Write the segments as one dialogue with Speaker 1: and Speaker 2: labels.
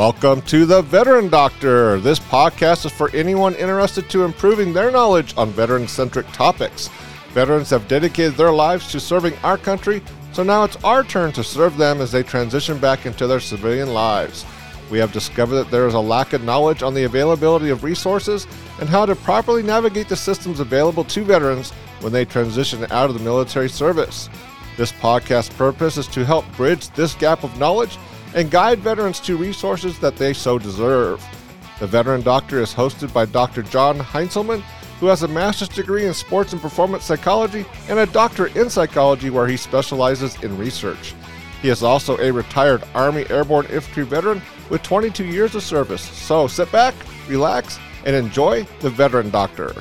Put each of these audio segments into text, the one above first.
Speaker 1: Welcome to the Veteran Doctor. This podcast is for anyone interested to improving their knowledge on veteran-centric topics. Veterans have dedicated their lives to serving our country, so now it's our turn to serve them as they transition back into their civilian lives. We have discovered that there is a lack of knowledge on the availability of resources and how to properly navigate the systems available to veterans when they transition out of the military service. This podcast purpose is to help bridge this gap of knowledge and guide veterans to resources that they so deserve. The Veteran Doctor is hosted by Dr. John Heintzelman, who has a master's degree in sports and performance psychology and a doctorate in psychology where he specializes in research. He is also a retired Army Airborne Infantry veteran with 22 years of service. So sit back, relax, and enjoy the Veteran Doctor.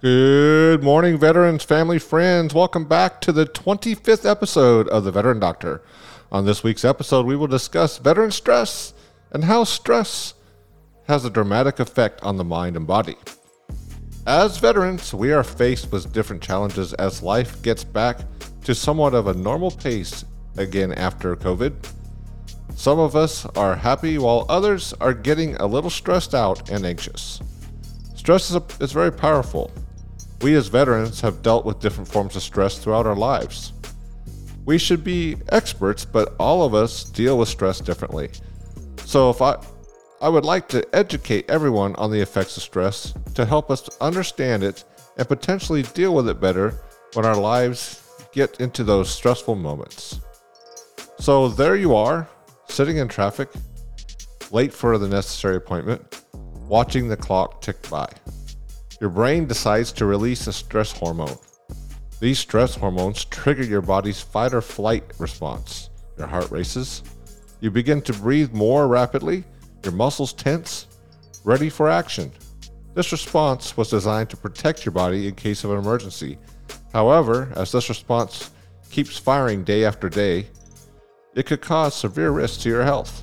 Speaker 1: Good morning, veterans, family, friends. Welcome back to the 25th episode of the Veteran Doctor. On this week's episode, we will discuss veteran stress and how stress has a dramatic effect on the mind and body. As veterans, we are faced with different challenges as life gets back to somewhat of a normal pace again after COVID. Some of us are happy while others are getting a little stressed out and anxious. Stress is, a, is very powerful we as veterans have dealt with different forms of stress throughout our lives. We should be experts, but all of us deal with stress differently. So if I I would like to educate everyone on the effects of stress to help us understand it and potentially deal with it better when our lives get into those stressful moments. So there you are, sitting in traffic, late for the necessary appointment, watching the clock tick by your brain decides to release a stress hormone. These stress hormones trigger your body's fight or flight response. Your heart races. You begin to breathe more rapidly. Your muscles tense, ready for action. This response was designed to protect your body in case of an emergency. However, as this response keeps firing day after day, it could cause severe risks to your health.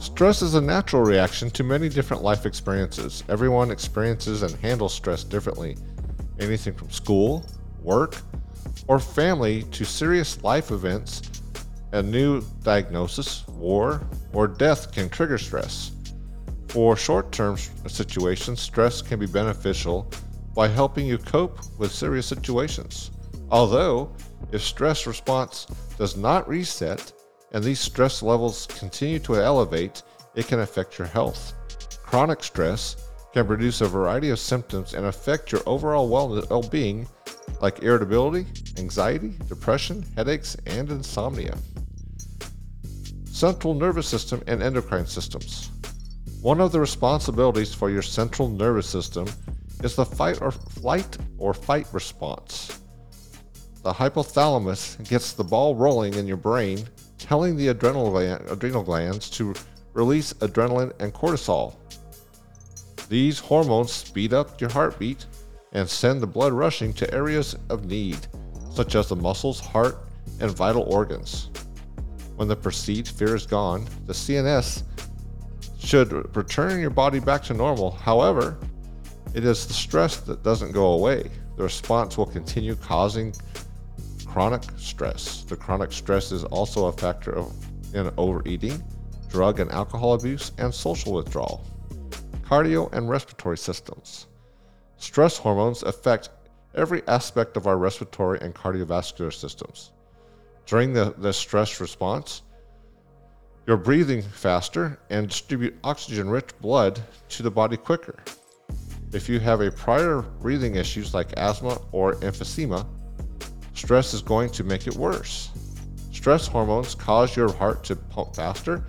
Speaker 1: Stress is a natural reaction to many different life experiences. Everyone experiences and handles stress differently. Anything from school, work, or family to serious life events, a new diagnosis, war, or death can trigger stress. For short term uh, situations, stress can be beneficial by helping you cope with serious situations. Although, if stress response does not reset, and these stress levels continue to elevate, it can affect your health. Chronic stress can produce a variety of symptoms and affect your overall well being, like irritability, anxiety, depression, headaches, and insomnia. Central nervous system and endocrine systems. One of the responsibilities for your central nervous system is the fight or flight or fight response. The hypothalamus gets the ball rolling in your brain telling the adrenal, gland, adrenal glands to release adrenaline and cortisol. These hormones speed up your heartbeat and send the blood rushing to areas of need, such as the muscles, heart, and vital organs. When the perceived fear is gone, the CNS should return your body back to normal. However, it is the stress that doesn't go away. The response will continue causing chronic stress. The chronic stress is also a factor of in overeating, drug and alcohol abuse, and social withdrawal. Cardio and respiratory systems. Stress hormones affect every aspect of our respiratory and cardiovascular systems. During the, the stress response, you're breathing faster and distribute oxygen rich blood to the body quicker. If you have a prior breathing issues like asthma or emphysema, stress is going to make it worse. Stress hormones cause your heart to pump faster,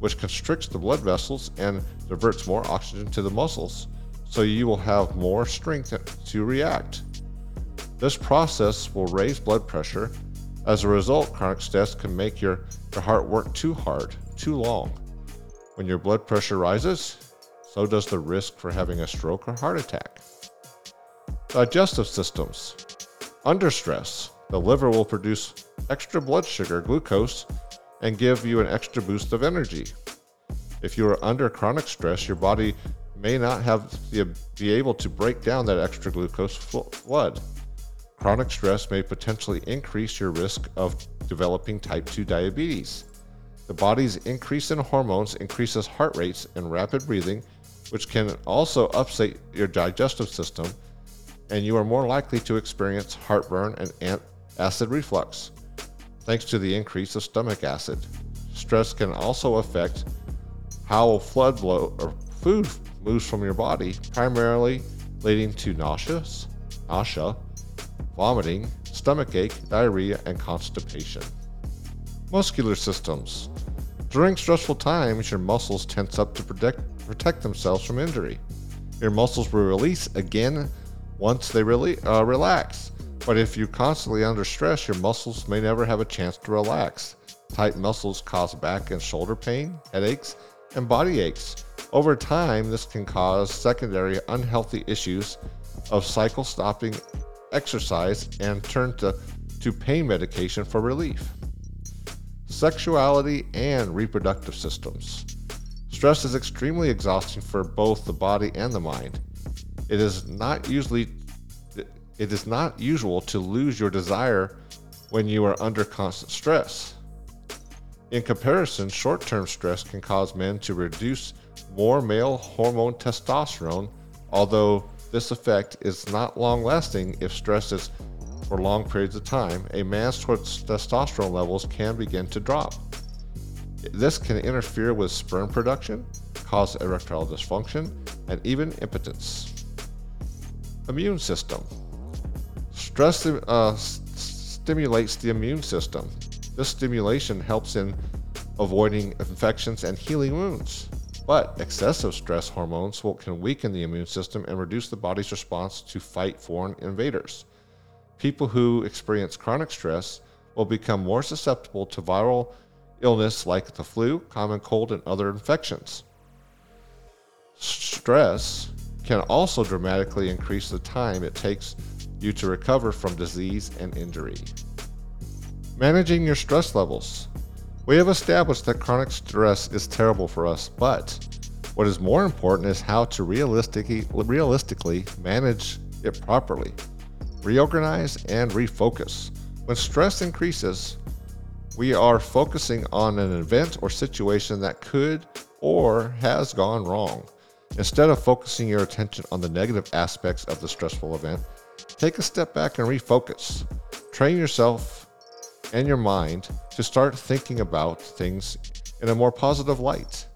Speaker 1: which constricts the blood vessels and diverts more oxygen to the muscles, so you will have more strength to react. This process will raise blood pressure. As a result, chronic stress can make your, your heart work too hard, too long. When your blood pressure rises, so does the risk for having a stroke or heart attack. Digestive systems. Under stress, the liver will produce extra blood sugar, glucose, and give you an extra boost of energy. If you are under chronic stress, your body may not have the, be able to break down that extra glucose flood. Chronic stress may potentially increase your risk of developing type 2 diabetes. The body's increase in hormones increases heart rates and rapid breathing, which can also upset your digestive system, and you are more likely to experience heartburn and acid reflux, thanks to the increase of stomach acid. Stress can also affect how flood flow or food moves from your body, primarily leading to nausea, nausea, vomiting, stomach ache, diarrhea, and constipation. Muscular systems. During stressful times, your muscles tense up to protect, protect themselves from injury. Your muscles will release again once they really uh, relax. But if you're constantly under stress, your muscles may never have a chance to relax. Tight muscles cause back and shoulder pain, headaches, and body aches. Over time, this can cause secondary unhealthy issues of cycle stopping exercise and turn to, to pain medication for relief. Sexuality and reproductive systems. Stress is extremely exhausting for both the body and the mind. It is not usually it is not usual to lose your desire when you are under constant stress. In comparison, short term stress can cause men to reduce more male hormone testosterone, although this effect is not long lasting if stress is for long periods of time. A man's testosterone levels can begin to drop. This can interfere with sperm production, cause erectile dysfunction, and even impotence. Immune system. Stress uh, stimulates the immune system. This stimulation helps in avoiding infections and healing wounds. But excessive stress hormones will, can weaken the immune system and reduce the body's response to fight foreign invaders. People who experience chronic stress will become more susceptible to viral illness like the flu, common cold, and other infections. Stress can also dramatically increase the time it takes you to recover from disease and injury. Managing your stress levels. We have established that chronic stress is terrible for us, but what is more important is how to realistically, realistically manage it properly. Reorganize and refocus. When stress increases, we are focusing on an event or situation that could or has gone wrong. Instead of focusing your attention on the negative aspects of the stressful event, take a step back and refocus. Train yourself and your mind to start thinking about things in a more positive light.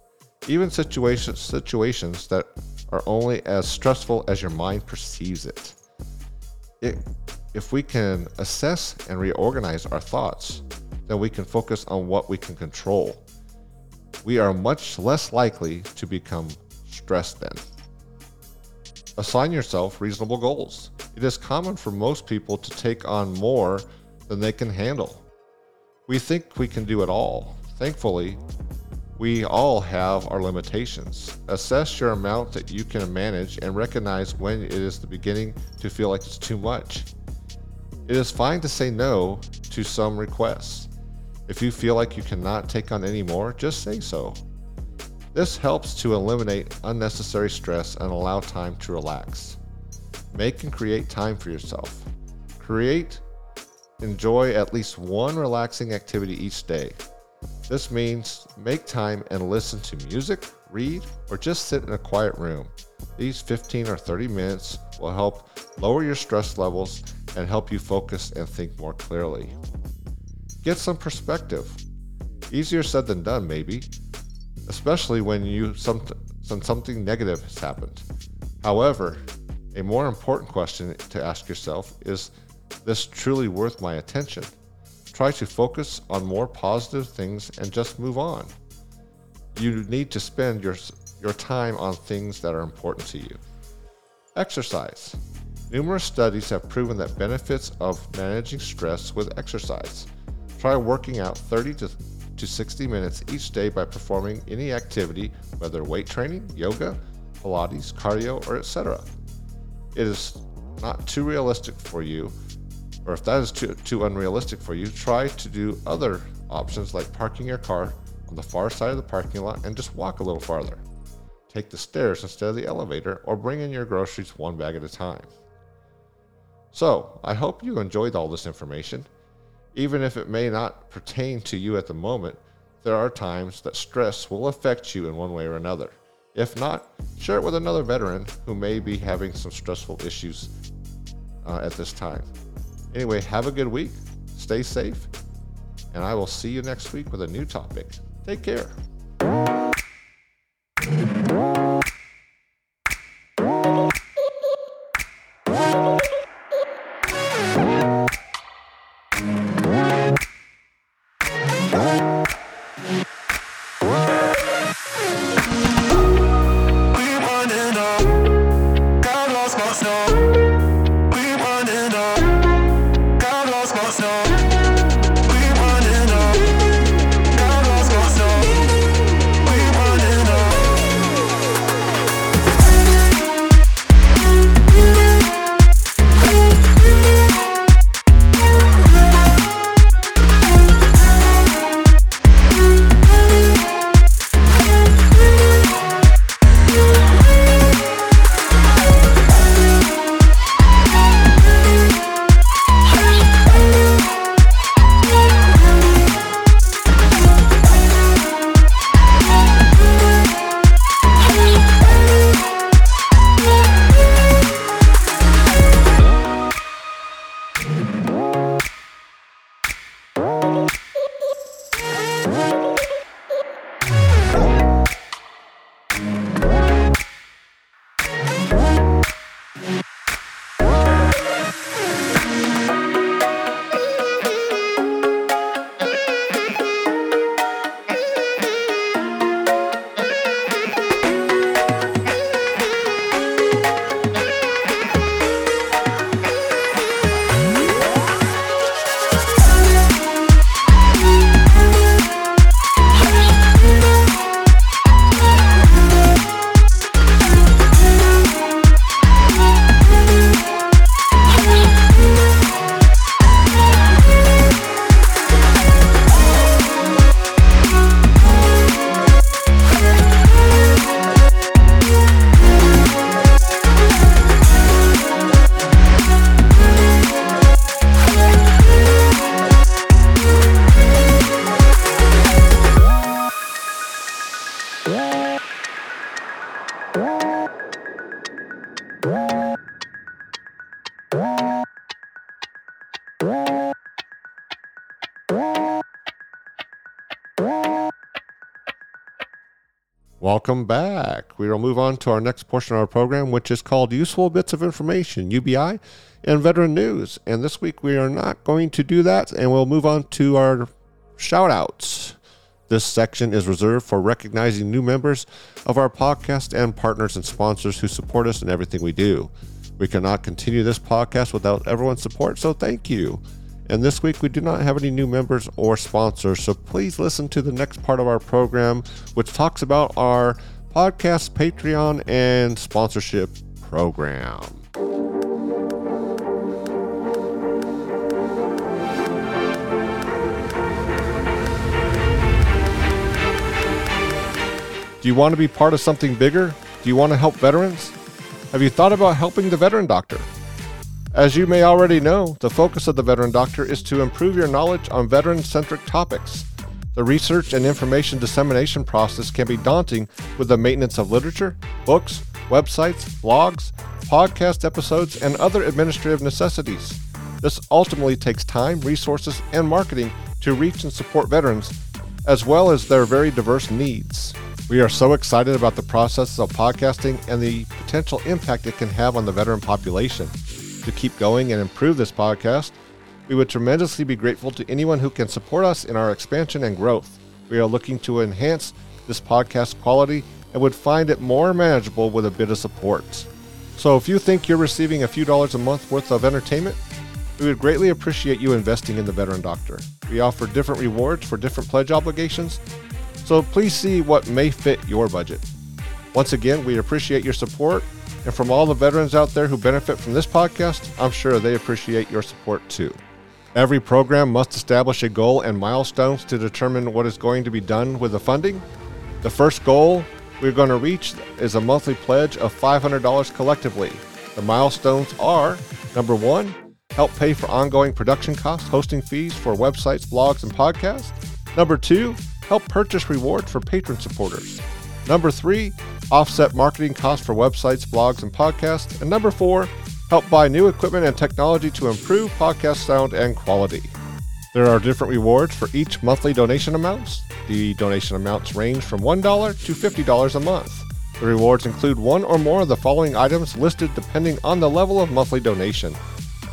Speaker 1: Even situations situations that are only as stressful as your mind perceives it. it. If we can assess and reorganize our thoughts, then we can focus on what we can control. We are much less likely to become stressed then. Assign yourself reasonable goals. It is common for most people to take on more than they can handle. We think we can do it all. Thankfully, we all have our limitations. Assess your amount that you can manage and recognize when it is the beginning to feel like it's too much. It is fine to say no to some requests. If you feel like you cannot take on any more, just say so. This helps to eliminate unnecessary stress and allow time to relax. Make and create time for yourself. Create Enjoy at least one relaxing activity each day. This means make time and listen to music, read, or just sit in a quiet room. These 15 or 30 minutes will help lower your stress levels and help you focus and think more clearly. Get some perspective. Easier said than done, maybe, especially when you some, when something negative has happened. However, a more important question to ask yourself is this truly worth my attention? Try to focus on more positive things and just move on. You need to spend your, your time on things that are important to you. Exercise. Numerous studies have proven that benefits of managing stress with exercise. Try working out 30 to, to 60 minutes each day by performing any activity, whether weight training, yoga, Pilates, cardio, or etc. It is not too realistic for you or if that is too, too unrealistic for you, try to do other options like parking your car on the far side of the parking lot and just walk a little farther. Take the stairs instead of the elevator, or bring in your groceries one bag at a time. So, I hope you enjoyed all this information. Even if it may not pertain to you at the moment, there are times that stress will affect you in one way or another. If not, share it with another veteran who may be having some stressful issues uh, at this time. Anyway, have a good week, stay safe, and I will see you next week with a new topic. Take care. Welcome back. We will move on to our next portion of our program, which is called Useful Bits of Information, UBI, and Veteran News. And this week we are not going to do that, and we'll move on to our shout outs. This section is reserved for recognizing new members of our podcast and partners and sponsors who support us in everything we do. We cannot continue this podcast without everyone's support, so thank you. And this week we do not have any new members or sponsors, so please listen to the next part of our program, which talks about our podcast, Patreon, and sponsorship program. Do you want to be part of something bigger? Do you want to help veterans? Have you thought about helping the veteran doctor? As you may already know, the focus of the Veteran Doctor is to improve your knowledge on veteran centric topics. The research and information dissemination process can be daunting with the maintenance of literature, books, websites, blogs, podcast episodes, and other administrative necessities. This ultimately takes time, resources, and marketing to reach and support veterans, as well as their very diverse needs. We are so excited about the process of podcasting and the potential impact it can have on the veteran population to keep going and improve this podcast. We would tremendously be grateful to anyone who can support us in our expansion and growth. We are looking to enhance this podcast quality and would find it more manageable with a bit of support. So if you think you're receiving a few dollars a month worth of entertainment, we would greatly appreciate you investing in the Veteran Doctor. We offer different rewards for different pledge obligations, so please see what may fit your budget. Once again, we appreciate your support and from all the veterans out there who benefit from this podcast, I'm sure they appreciate your support too. Every program must establish a goal and milestones to determine what is going to be done with the funding. The first goal we're going to reach is a monthly pledge of $500 collectively. The milestones are number one, help pay for ongoing production costs, hosting fees for websites, blogs, and podcasts. Number two, help purchase rewards for patron supporters. Number three, offset marketing costs for websites, blogs, and podcasts. And number four, help buy new equipment and technology to improve podcast sound and quality. There are different rewards for each monthly donation amounts. The donation amounts range from $1 to $50 a month. The rewards include one or more of the following items listed depending on the level of monthly donation.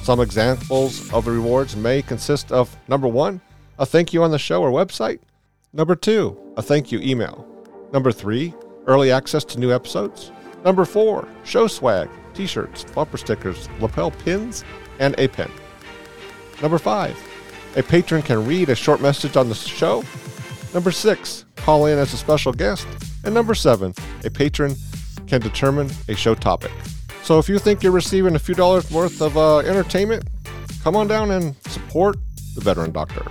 Speaker 1: Some examples of the rewards may consist of number one, a thank you on the show or website. Number two, a thank you email. Number three, early access to new episodes. Number four, show swag, t shirts, bumper stickers, lapel pins, and a pen. Number five, a patron can read a short message on the show. Number six, call in as a special guest. And number seven, a patron can determine a show topic. So if you think you're receiving a few dollars worth of uh, entertainment, come on down and support the Veteran Doctor.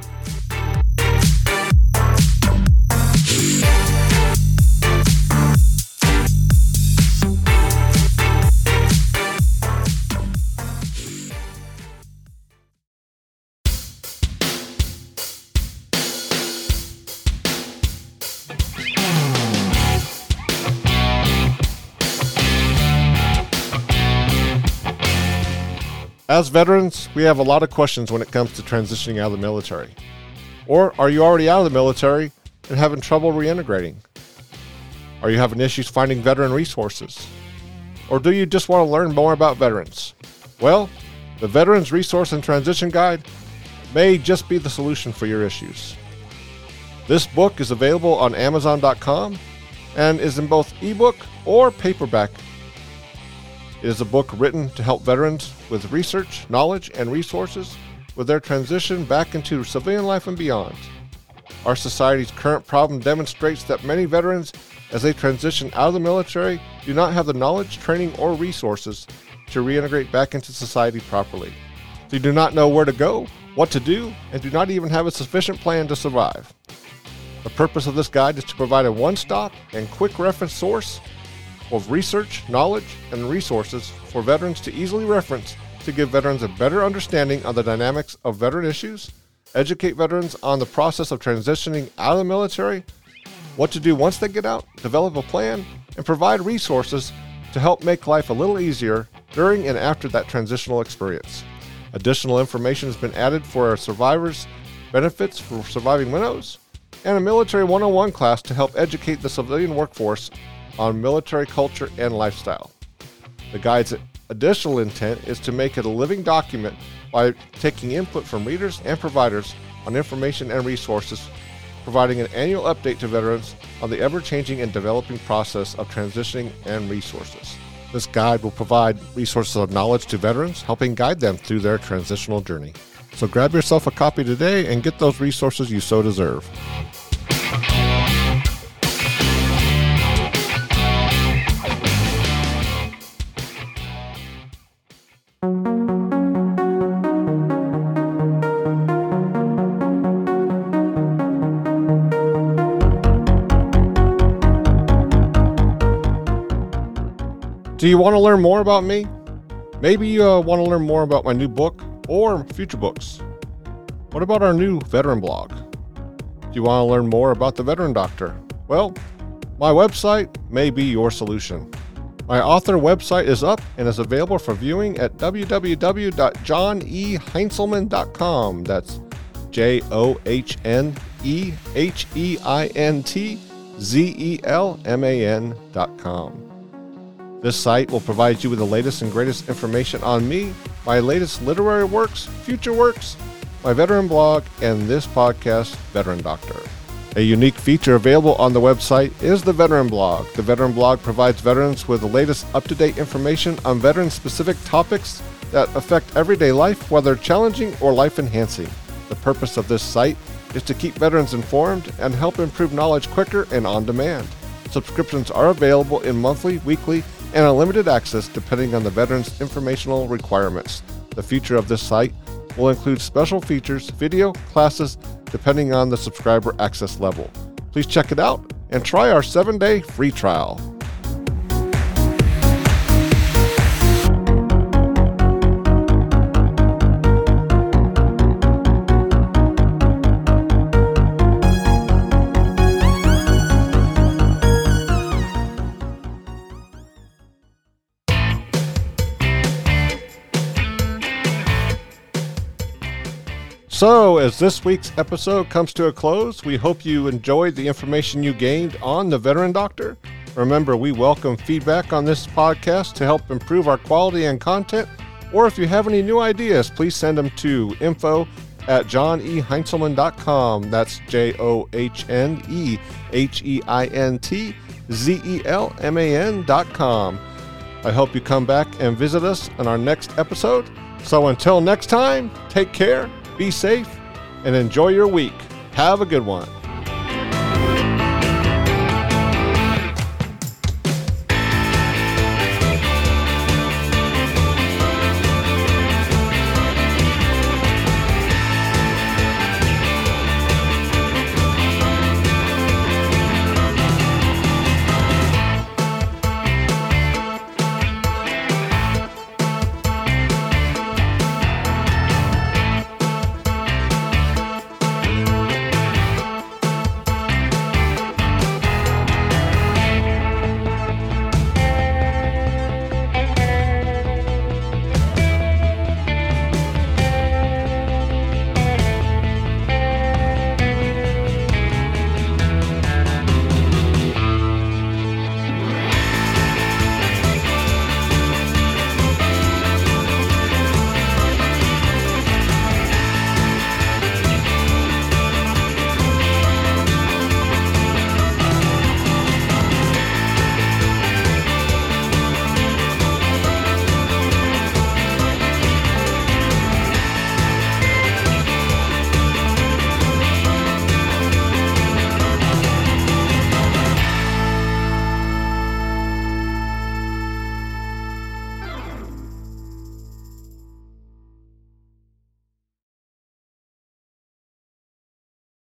Speaker 1: As veterans, we have a lot of questions when it comes to transitioning out of the military. Or are you already out of the military and having trouble reintegrating? Are you having issues finding veteran resources? Or do you just want to learn more about veterans? Well, the Veterans Resource and Transition Guide may just be the solution for your issues. This book is available on Amazon.com and is in both ebook or paperback it is a book written to help veterans with research, knowledge, and resources with their transition back into civilian life and beyond. Our society's current problem demonstrates that many veterans, as they transition out of the military, do not have the knowledge, training, or resources to reintegrate back into society properly. They do not know where to go, what to do, and do not even have a sufficient plan to survive. The purpose of this guide is to provide a one stop and quick reference source of research, knowledge, and resources for veterans to easily reference to give veterans a better understanding of the dynamics of veteran issues, educate veterans on the process of transitioning out of the military, what to do once they get out, develop a plan, and provide resources to help make life a little easier during and after that transitional experience. Additional information has been added for our survivors' benefits for surviving widows, and a military 101 class to help educate the civilian workforce on military culture and lifestyle. The guide's additional intent is to make it a living document by taking input from readers and providers on information and resources, providing an annual update to veterans on the ever changing and developing process of transitioning and resources. This guide will provide resources of knowledge to veterans, helping guide them through their transitional journey. So grab yourself a copy today and get those resources you so deserve. You want to learn more about me? Maybe you uh, want to learn more about my new book or future books. What about our new veteran blog? Do you want to learn more about the Veteran Doctor? Well, my website may be your solution. My author website is up and is available for viewing at www.johneheintzelman.com. That's J O H N E H E I N T Z E L M A N.com. This site will provide you with the latest and greatest information on me, my latest literary works, future works, my veteran blog, and this podcast, Veteran Doctor. A unique feature available on the website is the Veteran Blog. The Veteran Blog provides veterans with the latest up to date information on veteran specific topics that affect everyday life, whether challenging or life enhancing. The purpose of this site is to keep veterans informed and help improve knowledge quicker and on demand. Subscriptions are available in monthly, weekly, and unlimited access depending on the veteran's informational requirements. The future of this site will include special features, video, classes, depending on the subscriber access level. Please check it out and try our seven day free trial. So, as this week's episode comes to a close, we hope you enjoyed the information you gained on the Veteran Doctor. Remember, we welcome feedback on this podcast to help improve our quality and content. Or if you have any new ideas, please send them to info at johneheintzelman.com. That's J O H N E H E I N T Z E L M A N.com. I hope you come back and visit us on our next episode. So until next time, take care be safe and enjoy your week. Have a good one.